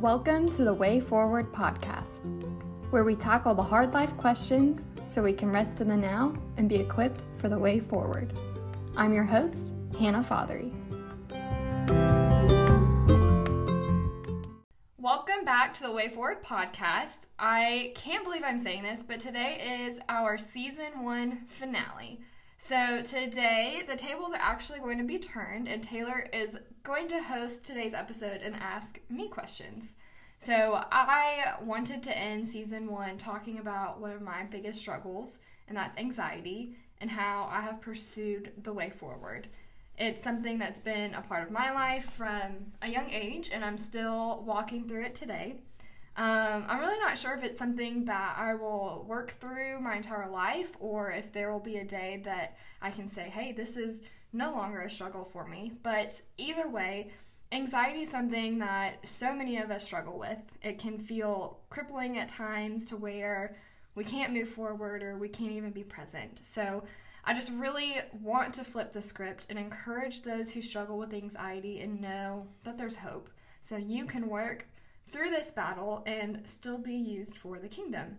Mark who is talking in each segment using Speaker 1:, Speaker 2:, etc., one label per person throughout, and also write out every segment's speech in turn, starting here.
Speaker 1: Welcome to the Way Forward podcast, where we tackle the hard life questions so we can rest in the now and be equipped for the way forward. I'm your host, Hannah Fothery. Welcome back to the Way Forward podcast. I can't believe I'm saying this, but today is our season one finale. So, today the tables are actually going to be turned, and Taylor is going to host today's episode and ask me questions. So, I wanted to end season one talking about one of my biggest struggles, and that's anxiety, and how I have pursued the way forward. It's something that's been a part of my life from a young age, and I'm still walking through it today. Um, I'm really not sure if it's something that I will work through my entire life or if there will be a day that I can say, hey, this is no longer a struggle for me. But either way, anxiety is something that so many of us struggle with. It can feel crippling at times to where we can't move forward or we can't even be present. So I just really want to flip the script and encourage those who struggle with anxiety and know that there's hope. So you can work through this battle and still be used for the kingdom.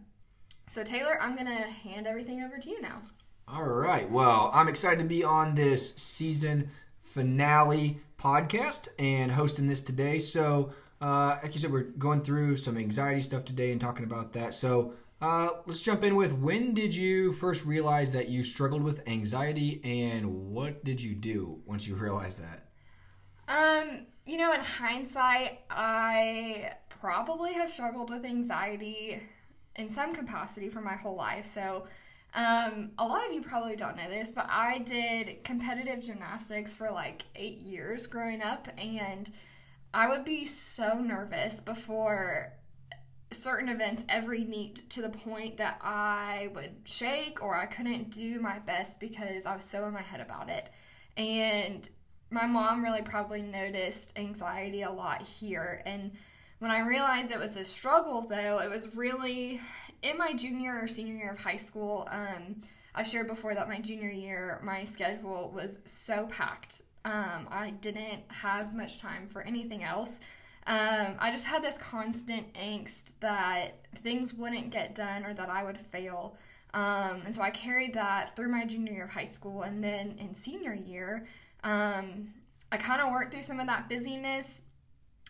Speaker 1: So, Taylor, I'm going to hand everything over to you now.
Speaker 2: All right. Well, I'm excited to be on this season finale podcast and hosting this today. So, uh, like you said, we're going through some anxiety stuff today and talking about that. So, uh, let's jump in with when did you first realize that you struggled with anxiety and what did you do once you realized that?
Speaker 1: Um, you know, in hindsight, I probably have struggled with anxiety in some capacity for my whole life. So, um, a lot of you probably don't know this, but I did competitive gymnastics for like eight years growing up, and I would be so nervous before certain events every meet to the point that I would shake or I couldn't do my best because I was so in my head about it. And my mom really probably noticed anxiety a lot here. And when I realized it was a struggle, though, it was really in my junior or senior year of high school. Um, I've shared before that my junior year, my schedule was so packed. Um, I didn't have much time for anything else. Um, I just had this constant angst that things wouldn't get done or that I would fail. Um, and so I carried that through my junior year of high school. And then in senior year, um, I kind of worked through some of that busyness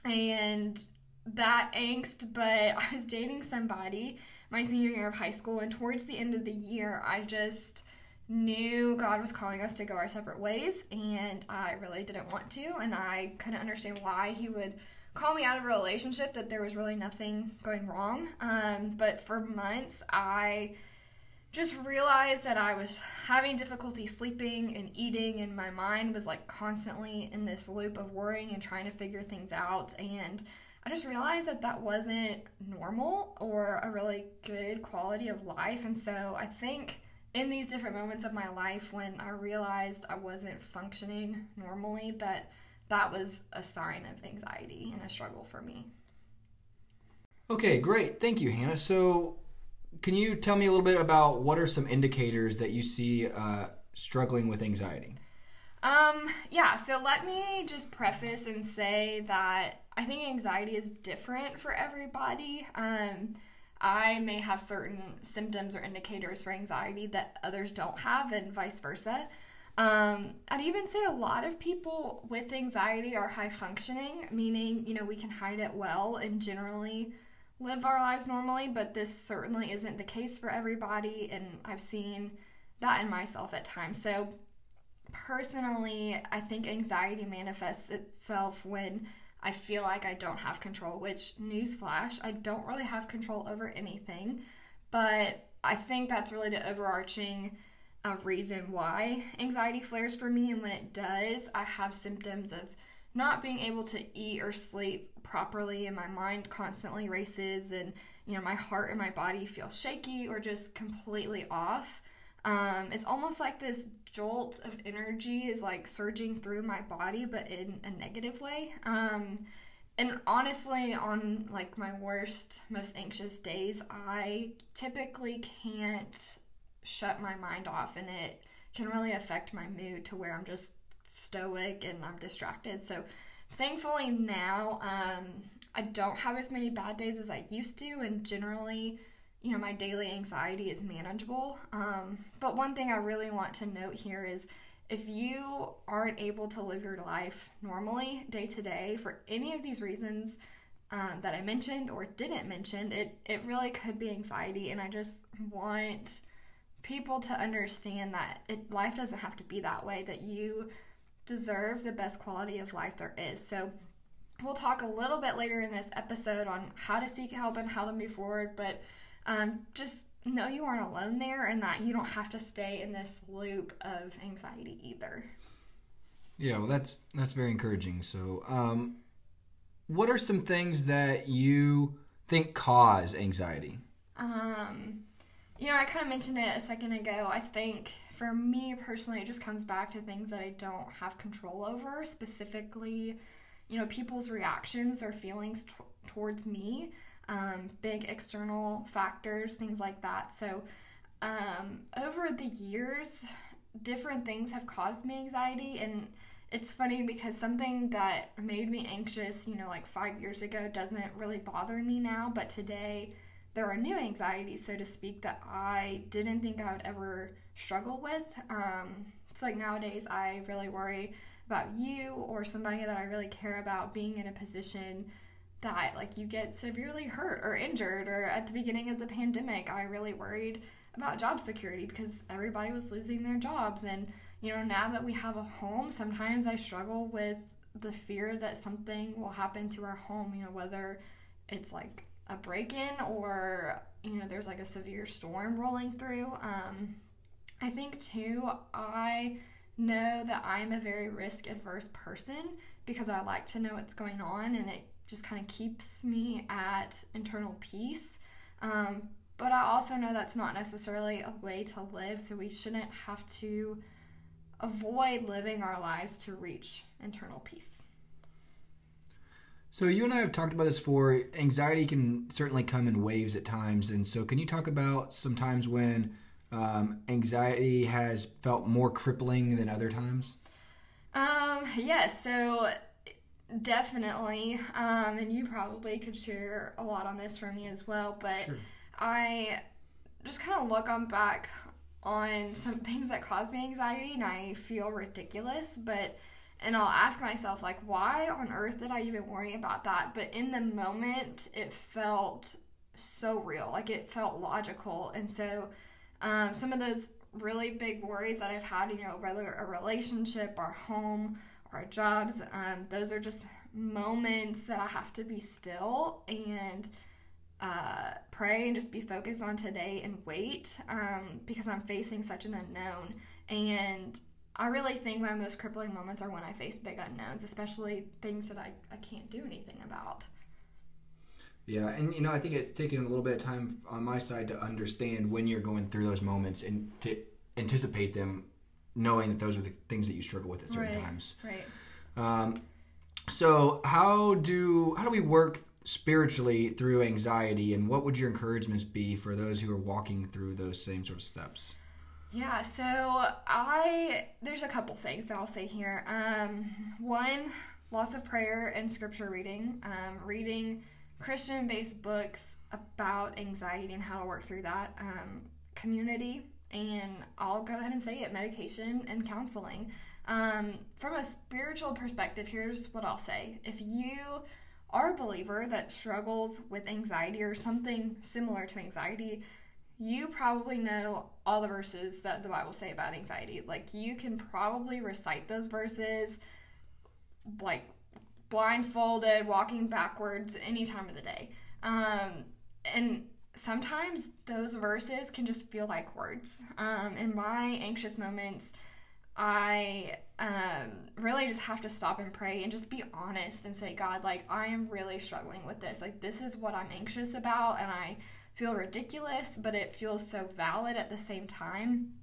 Speaker 1: and that angst, but I was dating somebody my senior year of high school, and towards the end of the year, I just knew God was calling us to go our separate ways, and I really didn't want to, and I couldn't understand why He would call me out of a relationship that there was really nothing going wrong. Um, but for months, I just realized that I was having difficulty sleeping and eating, and my mind was like constantly in this loop of worrying and trying to figure things out. And I just realized that that wasn't normal or a really good quality of life. And so I think in these different moments of my life when I realized I wasn't functioning normally, that that was a sign of anxiety and a struggle for me.
Speaker 2: Okay, great. Thank you, Hannah. So, can you tell me a little bit about what are some indicators that you see uh, struggling with anxiety?
Speaker 1: Um, yeah, so let me just preface and say that I think anxiety is different for everybody. Um, I may have certain symptoms or indicators for anxiety that others don't have, and vice versa. Um, I'd even say a lot of people with anxiety are high functioning, meaning, you know, we can hide it well and generally live our lives normally, but this certainly isn't the case for everybody, and I've seen that in myself at times. So, personally, I think anxiety manifests itself when I feel like I don't have control, which, newsflash, I don't really have control over anything, but I think that's really the overarching uh, reason why anxiety flares for me. And when it does, I have symptoms of not being able to eat or sleep properly and my mind constantly races and you know my heart and my body feel shaky or just completely off um, it's almost like this jolt of energy is like surging through my body but in a negative way um, and honestly on like my worst most anxious days i typically can't shut my mind off and it can really affect my mood to where i'm just stoic and I'm distracted. So thankfully now um, I don't have as many bad days as I used to, and generally, you know, my daily anxiety is manageable. Um, but one thing I really want to note here is if you aren't able to live your life normally day to day for any of these reasons um, that I mentioned or didn't mention, it, it really could be anxiety. And I just want people to understand that it, life doesn't have to be that way, that you deserve the best quality of life there is. So, we'll talk a little bit later in this episode on how to seek help and how to move forward, but um, just know you aren't alone there and that you don't have to stay in this loop of anxiety either.
Speaker 2: Yeah, well, that's that's very encouraging. So, um, what are some things that you think cause anxiety?
Speaker 1: Um, you know, I kind of mentioned it a second ago. I think for me personally, it just comes back to things that I don't have control over, specifically, you know, people's reactions or feelings t- towards me, um, big external factors, things like that. So, um, over the years, different things have caused me anxiety and it's funny because something that made me anxious, you know, like five years ago doesn't really bother me now, but today there are new anxieties, so to speak, that I didn't think I would ever struggle with. Um, it's like nowadays I really worry about you or somebody that I really care about being in a position that like you get severely hurt or injured or at the beginning of the pandemic I really worried about job security because everybody was losing their jobs and you know, now that we have a home, sometimes I struggle with the fear that something will happen to our home, you know, whether it's like a break in or, you know, there's like a severe storm rolling through. Um, I think too, I know that I'm a very risk adverse person because I like to know what's going on and it just kind of keeps me at internal peace. Um, but I also know that's not necessarily a way to live, so we shouldn't have to avoid living our lives to reach internal peace.
Speaker 2: So you and I have talked about this before. Anxiety can certainly come in waves at times, and so can you talk about some times when um, anxiety has felt more crippling than other times?
Speaker 1: Um, yes. So definitely, um, and you probably could share a lot on this for me as well. But sure. I just kind of look on back on some things that cause me anxiety and I feel ridiculous, but and I'll ask myself like why on earth did I even worry about that? But in the moment it felt so real. Like it felt logical. And so um, some of those really big worries that I've had, you know, whether a relationship, our home, our jobs, um, those are just moments that I have to be still and uh, pray and just be focused on today and wait um, because I'm facing such an unknown. And I really think my most crippling moments are when I face big unknowns, especially things that I, I can't do anything about.
Speaker 2: Yeah, and you know, I think it's taken a little bit of time on my side to understand when you're going through those moments and to anticipate them, knowing that those are the things that you struggle with at certain
Speaker 1: right,
Speaker 2: times.
Speaker 1: Right.
Speaker 2: Um, so how do how do we work spiritually through anxiety and what would your encouragements be for those who are walking through those same sort of steps?
Speaker 1: Yeah so i there's a couple things that i'll say here. Um, one lots of prayer and scripture reading. Um, reading christian based books about anxiety and how to work through that. Um, community and i'll go ahead and say it medication and counseling um, from a spiritual perspective here's what i'll say if you are a believer that struggles with anxiety or something similar to anxiety, you probably know all the verses that the Bible say about anxiety. Like you can probably recite those verses like blindfolded, walking backwards any time of the day. Um, and sometimes those verses can just feel like words. Um, in my anxious moments, I um, really just have to stop and pray and just be honest and say, God, like, I am really struggling with this. Like, this is what I'm anxious about, and I feel ridiculous, but it feels so valid at the same time.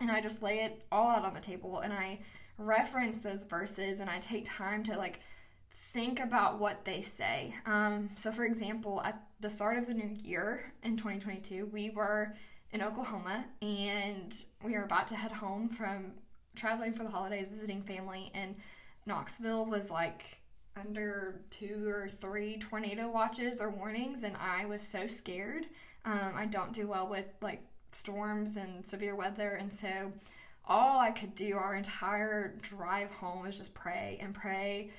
Speaker 1: And I just lay it all out on the table and I reference those verses and I take time to, like, think about what they say. Um, so, for example, at the start of the new year in 2022, we were in Oklahoma and we were about to head home from traveling for the holidays, visiting family, and Knoxville was like under two or three tornado watches or warnings, and I was so scared. Um, I don't do well with like storms and severe weather, and so all I could do our entire drive home was just pray and pray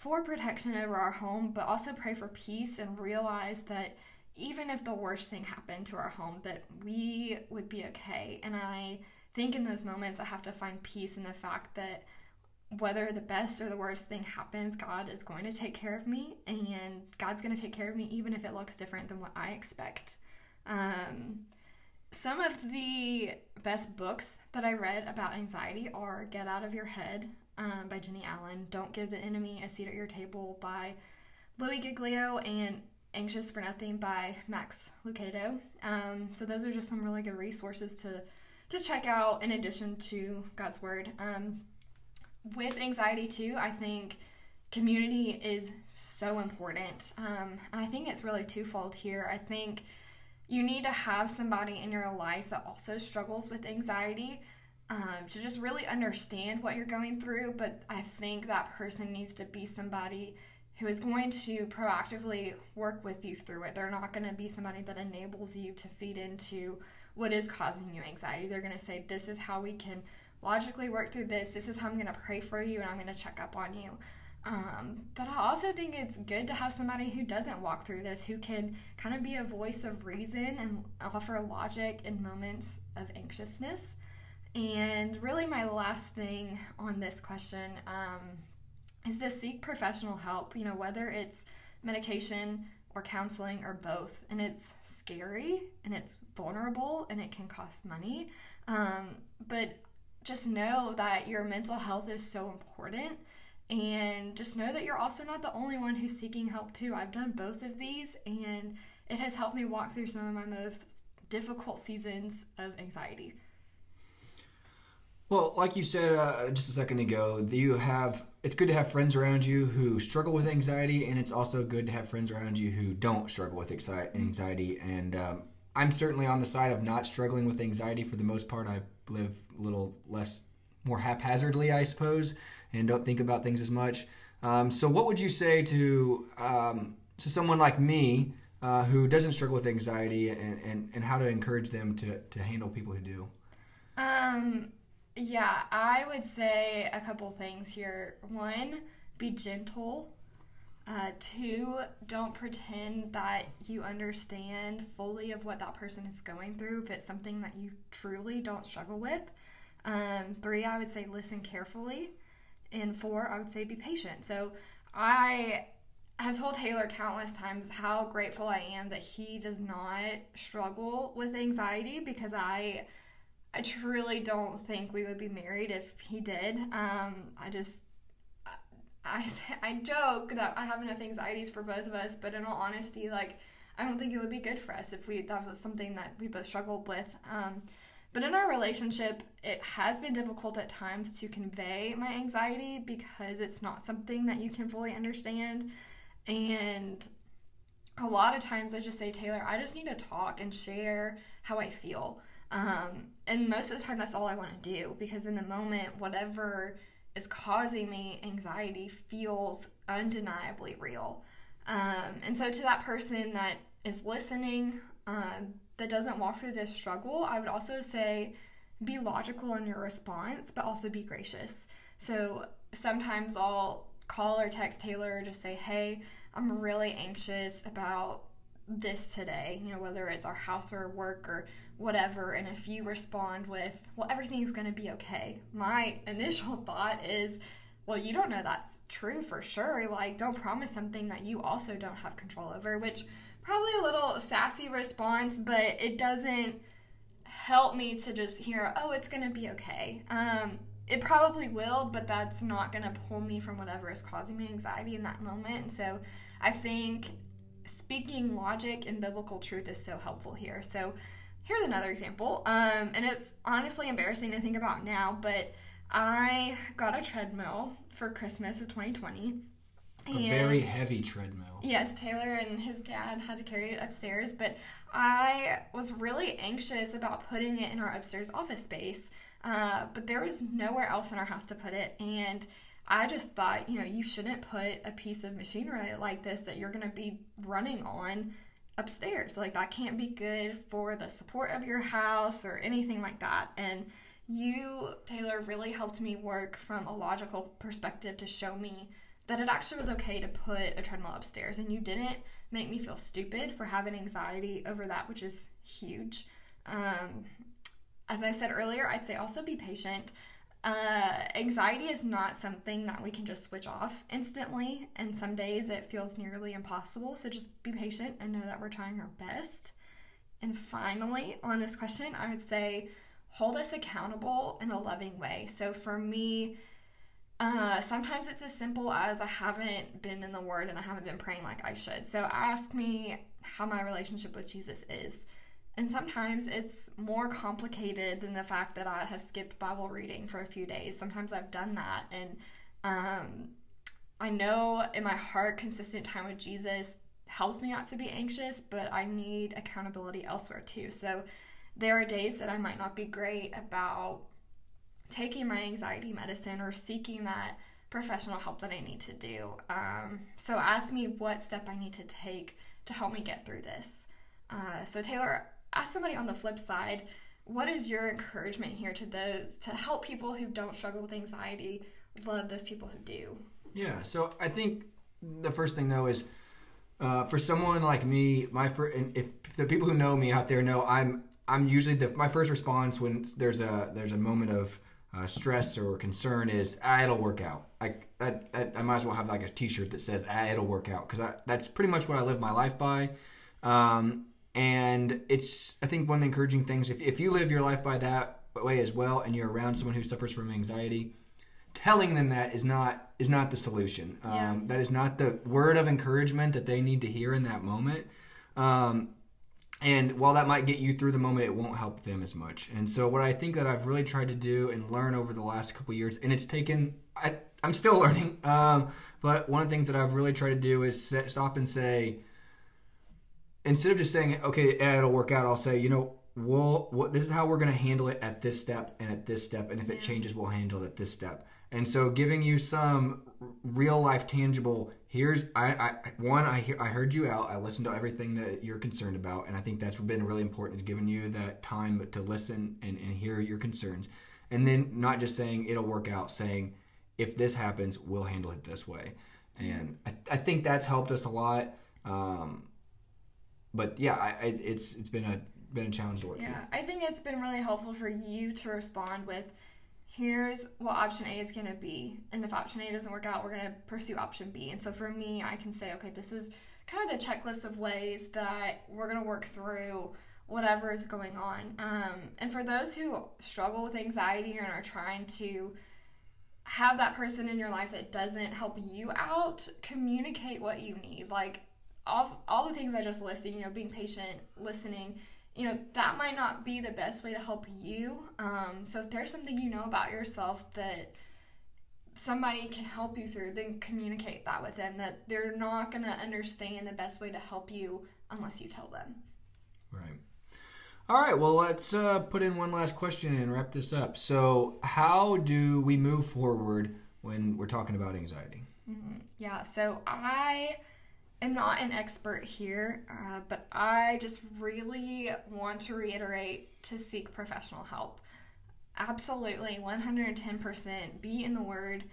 Speaker 1: for protection over our home, but also pray for peace and realize that even if the worst thing happened to our home, that we would be okay. And I think in those moments, I have to find peace in the fact that whether the best or the worst thing happens, God is going to take care of me, and God's going to take care of me even if it looks different than what I expect. Um, some of the best books that I read about anxiety are Get Out of Your Head um, by Jennie Allen, Don't Give the Enemy a Seat at Your Table by Louie Giglio, and Anxious for Nothing by Max Lucado. Um, so those are just some really good resources to to check out in addition to God's Word. Um, with anxiety too, I think community is so important, um, and I think it's really twofold here. I think you need to have somebody in your life that also struggles with anxiety. Um, to just really understand what you're going through, but I think that person needs to be somebody who is going to proactively work with you through it. They're not going to be somebody that enables you to feed into what is causing you anxiety. They're going to say, This is how we can logically work through this. This is how I'm going to pray for you and I'm going to check up on you. Um, but I also think it's good to have somebody who doesn't walk through this, who can kind of be a voice of reason and offer logic in moments of anxiousness. And really, my last thing on this question um, is to seek professional help, you know, whether it's medication or counseling or both. And it's scary and it's vulnerable and it can cost money. Um, but just know that your mental health is so important. And just know that you're also not the only one who's seeking help, too. I've done both of these, and it has helped me walk through some of my most difficult seasons of anxiety.
Speaker 2: Well, like you said uh, just a second ago, you have it's good to have friends around you who struggle with anxiety, and it's also good to have friends around you who don't struggle with anxiety. And um, I'm certainly on the side of not struggling with anxiety for the most part. I live a little less, more haphazardly, I suppose, and don't think about things as much. Um, so, what would you say to um, to someone like me uh, who doesn't struggle with anxiety, and, and, and how to encourage them to, to handle people who do?
Speaker 1: Um, yeah, I would say a couple things here. One, be gentle. Uh, two, don't pretend that you understand fully of what that person is going through if it's something that you truly don't struggle with. Um, three, I would say listen carefully. And four, I would say be patient. So I have told Taylor countless times how grateful I am that he does not struggle with anxiety because I I truly don't think we would be married if he did. Um, I just, I, I joke that I have enough anxieties for both of us, but in all honesty, like, I don't think it would be good for us if we that was something that we both struggled with. Um, but in our relationship, it has been difficult at times to convey my anxiety because it's not something that you can fully understand. And a lot of times I just say, Taylor, I just need to talk and share how I feel. Um, and most of the time, that's all I want to do because in the moment, whatever is causing me anxiety feels undeniably real. Um, and so, to that person that is listening, um, that doesn't walk through this struggle, I would also say be logical in your response, but also be gracious. So, sometimes I'll call or text Taylor or just say, Hey, I'm really anxious about this today, you know, whether it's our house or work or whatever. And if you respond with, well, everything's going to be okay, my initial thought is, well, you don't know that's true for sure. Like, don't promise something that you also don't have control over, which probably a little sassy response, but it doesn't help me to just hear, oh, it's going to be okay. Um, it probably will, but that's not going to pull me from whatever is causing me anxiety in that moment. So I think speaking logic and biblical truth is so helpful here. So here's another example, um, and it's honestly embarrassing to think about now, but I got a treadmill for Christmas of 2020.
Speaker 2: A very heavy treadmill.
Speaker 1: Yes, Taylor and his dad had to carry it upstairs, but I was really anxious about putting it in our upstairs office space. Uh, but there was nowhere else in our house to put it, and I just thought, you know, you shouldn't put a piece of machinery like this that you're going to be running on upstairs. Like, that can't be good for the support of your house or anything like that. And you, Taylor, really helped me work from a logical perspective to show me that it actually was okay to put a treadmill upstairs. And you didn't make me feel stupid for having anxiety over that, which is huge. Um, as I said earlier, I'd say also be patient. Uh, anxiety is not something that we can just switch off instantly, and some days it feels nearly impossible. So just be patient and know that we're trying our best. And finally, on this question, I would say hold us accountable in a loving way. So for me, uh, sometimes it's as simple as I haven't been in the Word and I haven't been praying like I should. So ask me how my relationship with Jesus is. And sometimes it's more complicated than the fact that I have skipped Bible reading for a few days. Sometimes I've done that. And um, I know in my heart, consistent time with Jesus helps me not to be anxious, but I need accountability elsewhere too. So there are days that I might not be great about taking my anxiety medicine or seeking that professional help that I need to do. Um, so ask me what step I need to take to help me get through this. Uh, so Taylor, ask somebody on the flip side, what is your encouragement here to those to help people who don't struggle with anxiety love those people who do?
Speaker 2: Yeah, so I think the first thing though is uh, for someone like me, my first, if the people who know me out there know, I'm I'm usually the my first response when there's a there's a moment of uh, stress or concern is ah, it'll work out. I, I, I might as well have like a T-shirt that says ah, it'll work out because that's pretty much what I live my life by. Um, and it's I think one of the encouraging things if if you live your life by that way as well, and you're around someone who suffers from anxiety, telling them that is not is not the solution. Yeah. Um, that is not the word of encouragement that they need to hear in that moment. Um, and while that might get you through the moment, it won't help them as much. And so, what I think that I've really tried to do and learn over the last couple years, and it's taken, I, am still learning, um, but one of the things that I've really tried to do is set, stop and say, instead of just saying, okay, it'll work out, I'll say, you know, we'll, what, this is how we're going to handle it at this step and at this step. And if it changes, we'll handle it at this step. And so, giving you some real life, tangible. Here's I, I one I hear, I heard you out. I listened to everything that you're concerned about, and I think that's been really important. Is giving you that time to listen and, and hear your concerns, and then not just saying it'll work out. Saying if this happens, we'll handle it this way. And I, I think that's helped us a lot. Um, but yeah, I, I, it's it's been a been a challenge to work.
Speaker 1: Yeah, through. I think it's been really helpful for you to respond with here's what option A is going to be. And if option A doesn't work out, we're going to pursue option B. And so for me, I can say, okay, this is kind of the checklist of ways that we're going to work through whatever is going on. Um, and for those who struggle with anxiety and are trying to have that person in your life that doesn't help you out, communicate what you need. Like all, all the things I just listed, you know, being patient, listening, you know that might not be the best way to help you. Um, so if there's something you know about yourself that somebody can help you through then communicate that with them that they're not going to understand the best way to help you unless you tell them.
Speaker 2: Right. All right well let's uh, put in one last question and wrap this up. So how do we move forward when we're talking about anxiety?
Speaker 1: Mm-hmm. yeah so i am not an expert here, uh, but I just really want to reiterate to seek professional help. Absolutely, 110% be in the Word,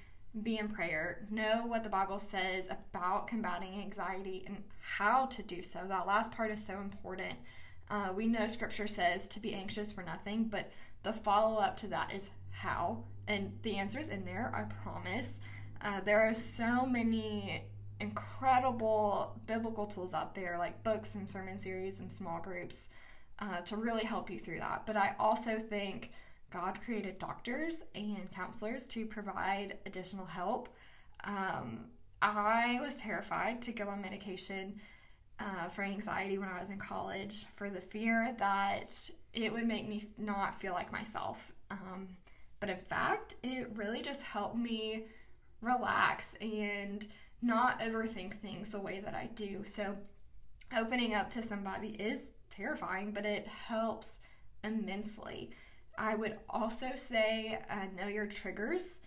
Speaker 1: be in prayer, know what the Bible says about combating anxiety and how to do so. That last part is so important. Uh, we know Scripture says to be anxious for nothing, but the follow up to that is how. And the answer is in there, I promise. Uh, there are so many incredible biblical tools out there like books and sermon series and small groups uh, to really help you through that. But I also think God created doctors and counselors to provide additional help. Um, I was terrified to go on medication uh, for anxiety when I was in college for the fear that it would make me not feel like myself. Um, but in fact, it really just helped me relax and not overthink things the way that I do. So, opening up to somebody is terrifying, but it helps immensely. I would also say uh, know your triggers.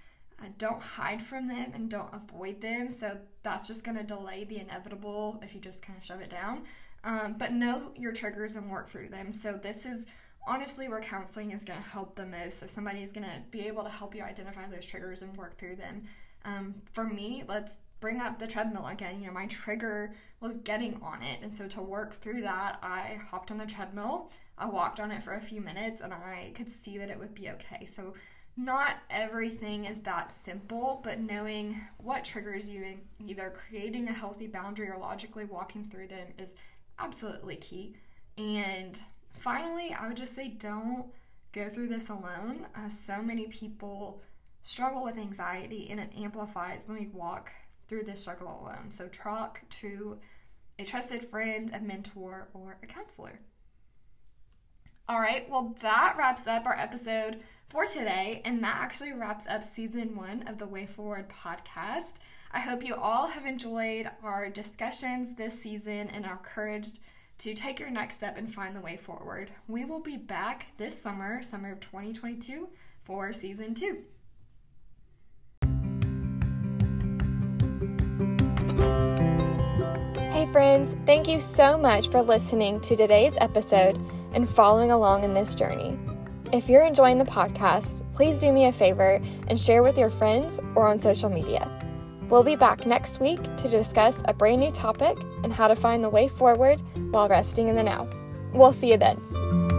Speaker 1: Uh, don't hide from them and don't avoid them. So that's just going to delay the inevitable if you just kind of shove it down. Um, but know your triggers and work through them. So this is honestly where counseling is going to help the most. So somebody is going to be able to help you identify those triggers and work through them. Um, for me, let's bring up the treadmill again. You know, my trigger was getting on it. And so to work through that, I hopped on the treadmill. I walked on it for a few minutes and I could see that it would be okay. So not everything is that simple, but knowing what triggers you, and either creating a healthy boundary or logically walking through them is absolutely key. And finally, I would just say don't go through this alone. Uh, so many people struggle with anxiety and it amplifies when we walk through this struggle alone. So talk to a trusted friend, a mentor, or a counselor. All right, well, that wraps up our episode for today, and that actually wraps up season one of the Way Forward podcast. I hope you all have enjoyed our discussions this season and are encouraged to take your next step and find the way forward. We will be back this summer, summer of 2022, for season two.
Speaker 3: Friends, thank you so much for listening to today's episode and following along in this journey. If you're enjoying the podcast, please do me a favor and share with your friends or on social media. We'll be back next week to discuss a brand new topic and how to find the way forward while resting in the now. We'll see you then.